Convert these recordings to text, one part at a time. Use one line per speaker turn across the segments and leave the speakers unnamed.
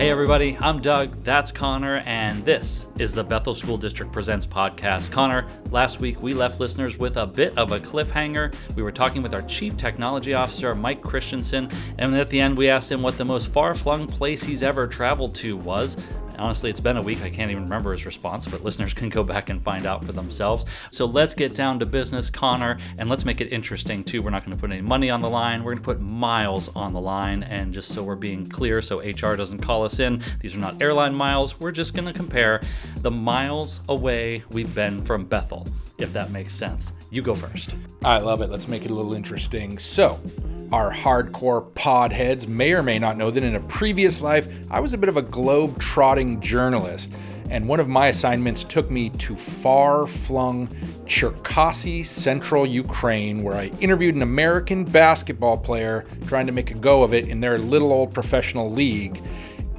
Hey, everybody, I'm Doug, that's Conor, and this is the Bethel School District Presents podcast. Conor, last week we left listeners with a bit of a cliffhanger. We were talking with our Chief Technology Officer, Mike Christensen, and at the end we asked him what the most far flung place he's ever traveled to was. Honestly, it's been a week. I can't even remember his response, but listeners can go back and find out for themselves. So let's get down to business, Conor, and let's make it interesting too. We're not going to put any money on the line. We're going to put miles on the line. And just so we're being clear, so HR doesn't call us in, these are not airline miles. We're just going to compare the miles away we've been from Bethel, if that makes sense. You go first.
I love it. Let's make it a little interesting. So, our hardcore pod heads may or may not know that in a previous life, I was a bit of a globe trotting journalist, and one of my assignments took me to far flung Cherkasy, central Ukraine, where I interviewed an American basketball player trying to make a go of it in their little old professional league.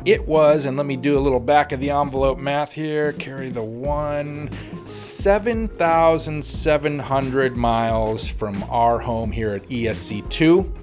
It was, and let me do a little back of the envelope math here, carry the one, 7,700 miles from our home here at ESC2.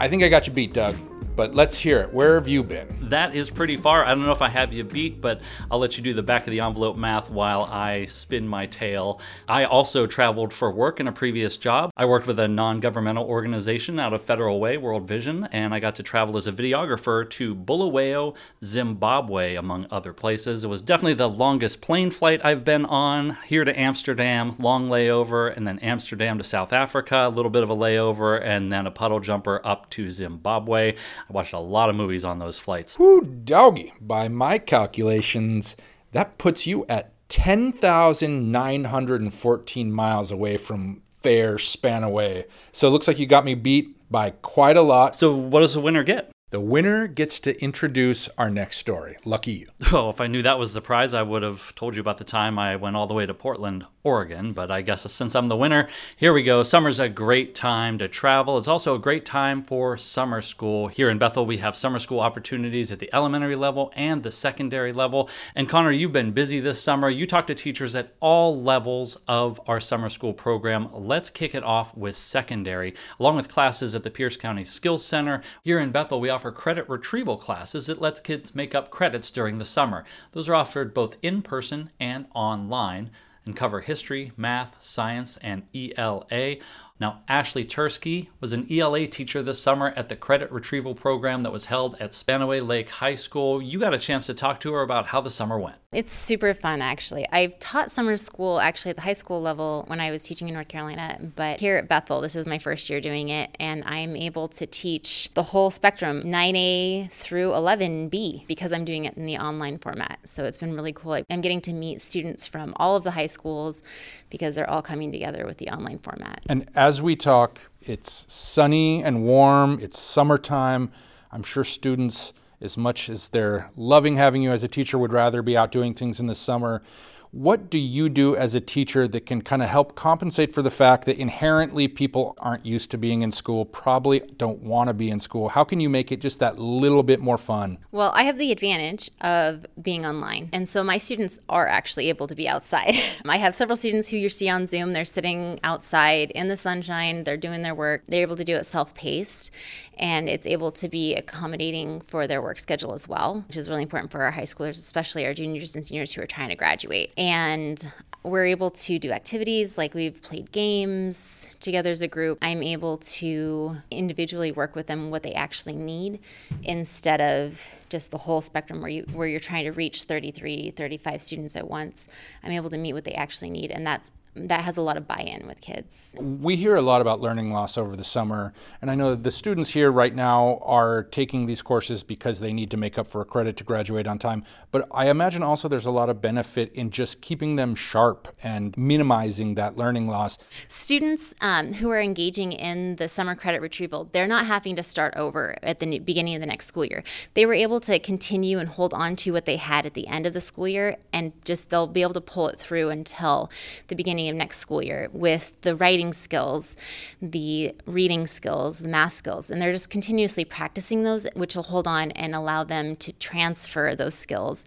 I think I got you beat, Doug, but let's hear it. Where have you been?
That is pretty far. I don't know if I have you beat, but I'll let you do the back of the envelope math while I spin my tail. I also traveled for work in a previous job. I worked with a non governmental organization out of Federal Way, World Vision, and I got to travel as a videographer to Bulawayo, Zimbabwe, among other places. It was definitely the longest plane flight I've been on. Here to Amsterdam, long layover, and then Amsterdam to South Africa, a little bit of a layover, and then a puddle jumper up to Zimbabwe. I watched a lot of movies on those flights.
Whoo, doggy. By my calculations, that puts you at 10,914 miles away from fair Spanaway. So it looks like you got me beat by quite a lot.
So, what does the winner get?
The winner gets to introduce our next story. Lucky you.
Oh, if I knew that was the prize, I would have told you about the time I went all the way to Portland, Oregon. But I guess since I'm the winner, here we go. Summer's a great time to travel. It's also a great time for summer school. Here in Bethel, we have summer school opportunities at the elementary level and the secondary level. And Conor, you've been busy this summer. You talk to teachers at all levels of our summer school program. Let's kick it off with secondary, along with classes at the Pierce County Skills Center. Here in Bethel, we offer credit retrieval classes that lets kids make up credits during the summer. Those are offered both in person and online and cover history, math, science, and ELA. Now, Ashley Tursky was an ELA teacher this summer at the credit retrieval program that was held at Spanaway Lake High School. You got a chance to talk to her about how the summer went.
It's super fun, actually. I've taught summer school actually at the high school level when I was teaching in North Carolina, but here at Bethel, this is my first year doing it, and I'm able to teach the whole spectrum 9A through 11B because I'm doing it in the online format. So it's been really cool. I'm getting to meet students from all of the high schools because they're all coming together with the online format.
And as we talk, it's sunny and warm, it's summertime. I'm sure students, as much as they're loving having you as a teacher, would rather be out doing things in the summer. What do you do as a teacher that can kind of help compensate for the fact that inherently people aren't used to being in school, probably don't want to be in school? How can you make it just that little bit more fun?
Well, I have the advantage of being online. And so my students are actually able to be outside. I have several students who you see on Zoom. They're sitting outside in the sunshine, they're doing their work, they're able to do it self paced. And it's able to be accommodating for their work schedule as well, which is really important for our high schoolers, especially our juniors and seniors who are trying to graduate and we're able to do activities like we've played games together as a group. I'm able to individually work with them what they actually need instead of just the whole spectrum where you where you're trying to reach 33 35 students at once. I'm able to meet what they actually need and that's that has a lot of buy-in with kids.
We hear a lot about learning loss over the summer, and I know the students here right now are taking these courses because they need to make up for a credit to graduate on time. But I imagine also there's a lot of benefit in just keeping them sharp and minimizing that learning loss.
Students um, who are engaging in the summer credit retrieval, they're not having to start over at the beginning of the next school year. They were able to continue and hold on to what they had at the end of the school year, and just they'll be able to pull it through until the beginning beginning of next school year with the writing skills, the reading skills, the math skills. And they're just continuously practicing those, which will hold on and allow them to transfer those skills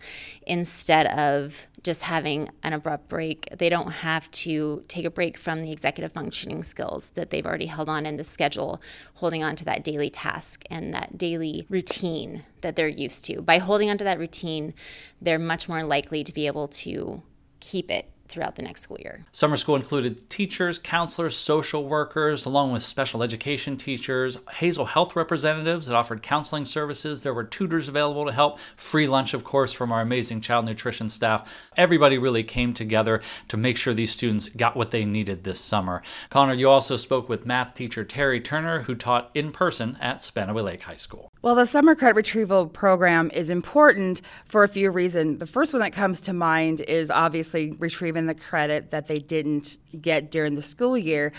instead of just having an abrupt break. They don't have to take a break from the executive functioning skills that they've already held on in the schedule, holding on to that daily task and that daily routine that they're used to. By holding on to that routine, they're much more likely to be able to keep it throughout the next school year.
Summer school included teachers, counselors, social workers, along with special education teachers, Hazel Health representatives that offered counseling services. There were tutors available to help, free lunch, of course, from our amazing child nutrition staff. Everybody really came together to make sure these students got what they needed this summer. Conor, you also spoke with math teacher Terry Turner, who taught in person at Spanaway Lake High School.
Well, the summer credit retrieval program is important for a few reasons. The first one that comes to mind is obviously retrieving the credit that they didn't get during the school year,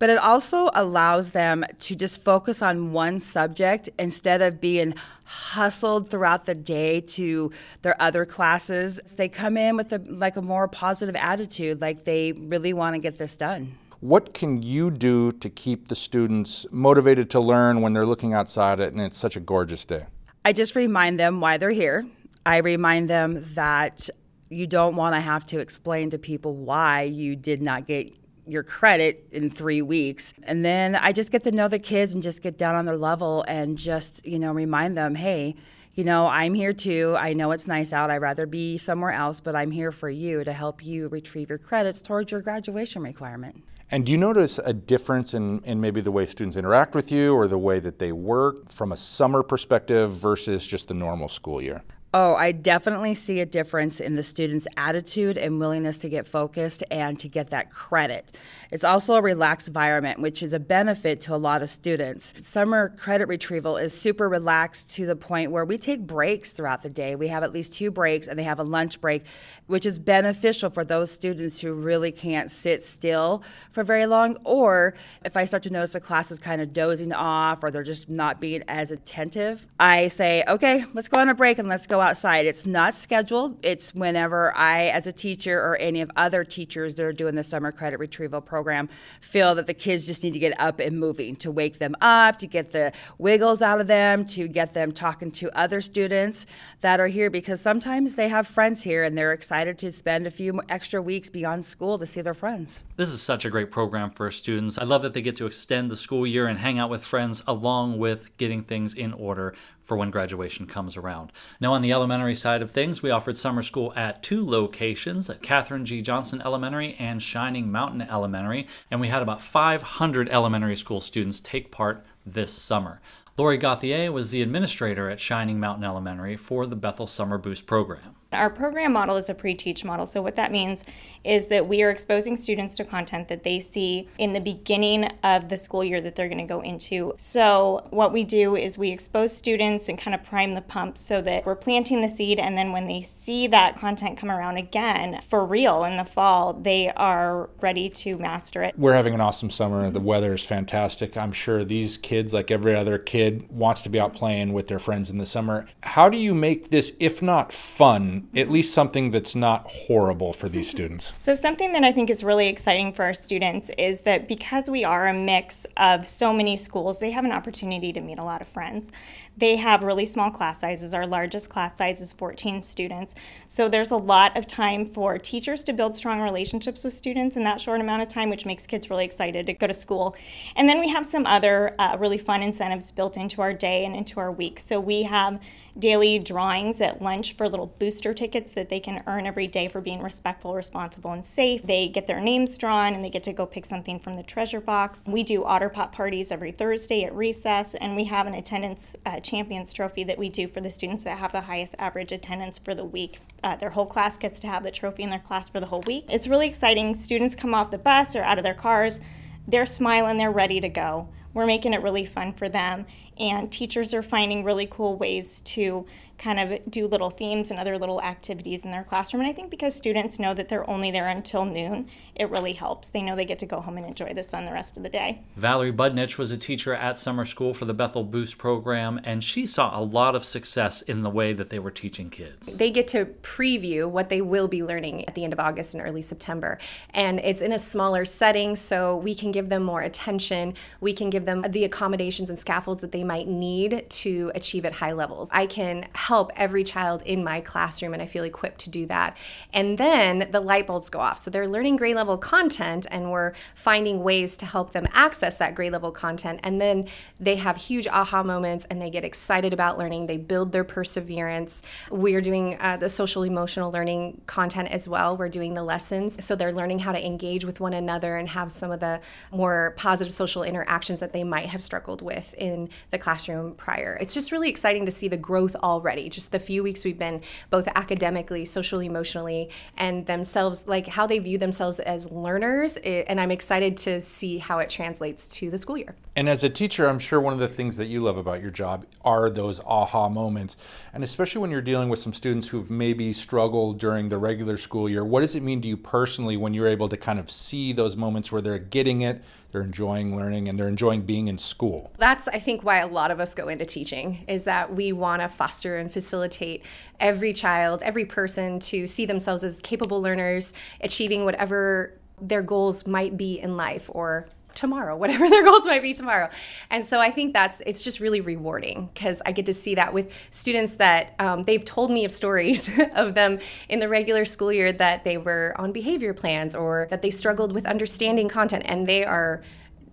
but it also allows them to just focus on one subject instead of being hustled throughout the day to their other classes. They come in with a like a more positive attitude, like they really want to get this done.
What can you do to keep the students motivated to learn when they're looking outside and it's such a gorgeous day?
I just remind them why they're here. I remind them that you don't want to have to explain to people why you did not get your credit in three weeks. And then I just get to know the kids and just get down on their level and just, you know, remind them, hey, you know, I'm here too. I know it's nice out. I'd rather be somewhere else, but I'm here for you to help you retrieve your credits towards your graduation requirement.
And do you notice a difference in, in maybe the way students interact with you or the way that they work from a summer perspective versus just the normal school year?
Oh, I definitely see a difference in the students' attitude and willingness to get focused and to get that credit. It's also a relaxed environment, which is a benefit to a lot of students. Summer credit retrieval is super relaxed to the point where we take breaks throughout the day. We have at least two breaks and they have a lunch break, which is beneficial for those students who really can't sit still for very long. Or if I start to notice the class is kind of dozing off or they're just not being as attentive, I say, okay, let's go on a break and let's go outside. It's not scheduled. It's whenever I, as a teacher or any of other teachers that are doing the summer credit retrieval program, feel that the kids just need to get up and moving to wake them up, to get the wiggles out of them, to get them talking to other students that are here because sometimes they have friends here and they're excited to spend a few extra weeks beyond school to see their friends.
This is such a great program for students. I love that they get to extend the school year and hang out with friends along with getting things in order for when graduation comes around. Now, on the elementary side of things, we offered summer school at two locations at Katherine G. Johnson Elementary and Shining Mountain Elementary, and we had about 500 elementary school students take part this summer. Lori Gauthier was the administrator at Shining Mountain Elementary for the Bethel Summer Boost program.
Our program model is a pre teach model. So, what that means is that we are exposing students to content that they see in the beginning of the school year that they're going to go into. So, what we do is we expose students and kind of prime the pump so that we're planting the seed. And then when they see that content come around again for real in the fall, they are ready to master it.
We're having an awesome summer. The weather is fantastic. I'm sure these kids, like every other kid, wants to be out playing with their friends in the summer. How do you make this, if not fun, at least something that's not horrible for these students?
So, something that I think is really exciting for our students is that because we are a mix of so many schools, they have an opportunity to meet a lot of friends. They have really small class sizes. Our largest class size is 14 students. So, there's a lot of time for teachers to build strong relationships with students in that short amount of time, which makes kids really excited to go to school. And then we have some other uh, really fun incentives built into our day and into our week. So, we have daily drawings at lunch for little booster tickets that they can earn every day for being respectful, responsible, and safe. They get their names drawn and they get to go pick something from the treasure box. We do otter pop parties every Thursday at recess, and we have an attendance uh, champions trophy that we do for the students that have the highest average attendance for the week. Uh, their whole class gets to have the trophy in their class for the whole week. It's really exciting. Students come off the bus or out of their cars, they're smiling, they're ready to go. We're making it really fun for them. and teachers are finding really cool ways to kind of do little themes and other little activities in their classroom. And I think because students know that they're only there until noon, it really helps. They know they get to go home and enjoy the sun the rest of the day.
Valerie Budnich was a teacher at summer school for the Bethel Boost program, and she saw a lot of success in the way that they were teaching kids.
They get to preview what they will be learning at the end of August and early September. And it's in a smaller setting, so we can give them more attention. We can give them the accommodations and scaffolds that they might need to achieve at high levels. I can help every child in my classroom, and I feel equipped to do that. And then the light bulbs go off. So they're learning grade level content, and we're finding ways to help them access that grade level content. And then they have huge aha moments and they get excited about learning. They build their perseverance. We're doing uh, the social emotional learning content as well. We're doing the lessons. So they're learning how to engage with one another and have some of the more positive social interactions that they might have struggled with in the classroom prior. It's just really exciting to see the growth already. Just the few weeks we've been both academically, socially, emotionally, and themselves, like how they view themselves as learners. And I'm excited to see how it translates to the school year.
And as a teacher, I'm sure one of the things that you love about your job are those aha moments. And especially when you're dealing with some students who've maybe struggled during the regular school year, what does it mean to you personally when you're able to kind of see those moments where they're getting it, they're enjoying learning, and they're enjoying being in school?
That's, I think, why a lot of us go into teaching is that we want to foster and facilitate every child, every person to see themselves as capable learners, achieving whatever their goals might be in life or tomorrow, whatever their goals might be tomorrow. And so I think that's it's just really rewarding because I get to see that with students that um, they've told me of stories of them in the regular school year that they were on behavior plans or that they struggled with understanding content, and they are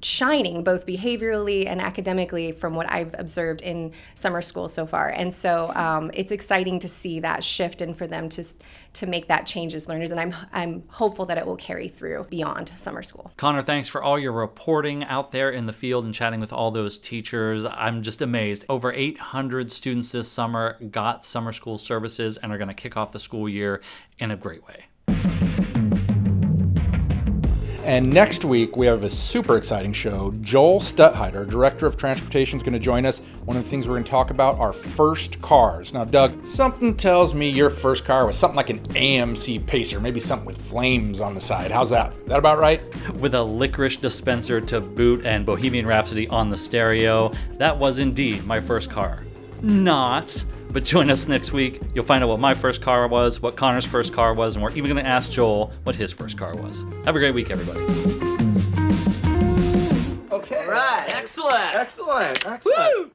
shining both behaviorally and academically from what I've observed in summer school so far. And so um, it's exciting to see that shift and for them to to make that change as learners. And I'm I'm hopeful that it will carry through beyond summer school.
Conor, thanks for all your reporting out there in the field and chatting with all those teachers. I'm just amazed. Over 800 students this summer got summer school services and are going to kick off the school year in a great way.
And next week, we have a super exciting show. Joel Stuttheider, Director of Transportation, is going to join us. One of the things we're going to talk about are first cars. Now, Doug, something tells me your first car was something like an AMC Pacer, maybe something with flames on the side. How's that? That about right?
With a licorice dispenser to boot and Bohemian Rhapsody on the stereo. That was indeed my first car. Not but join us next week. You'll find out what my first car was, what Conor's first car was, and we're even going to ask Joel what his first car was. Have a great week, everybody.
Okay. All right. Excellent. Excellent. Excellent. Woo!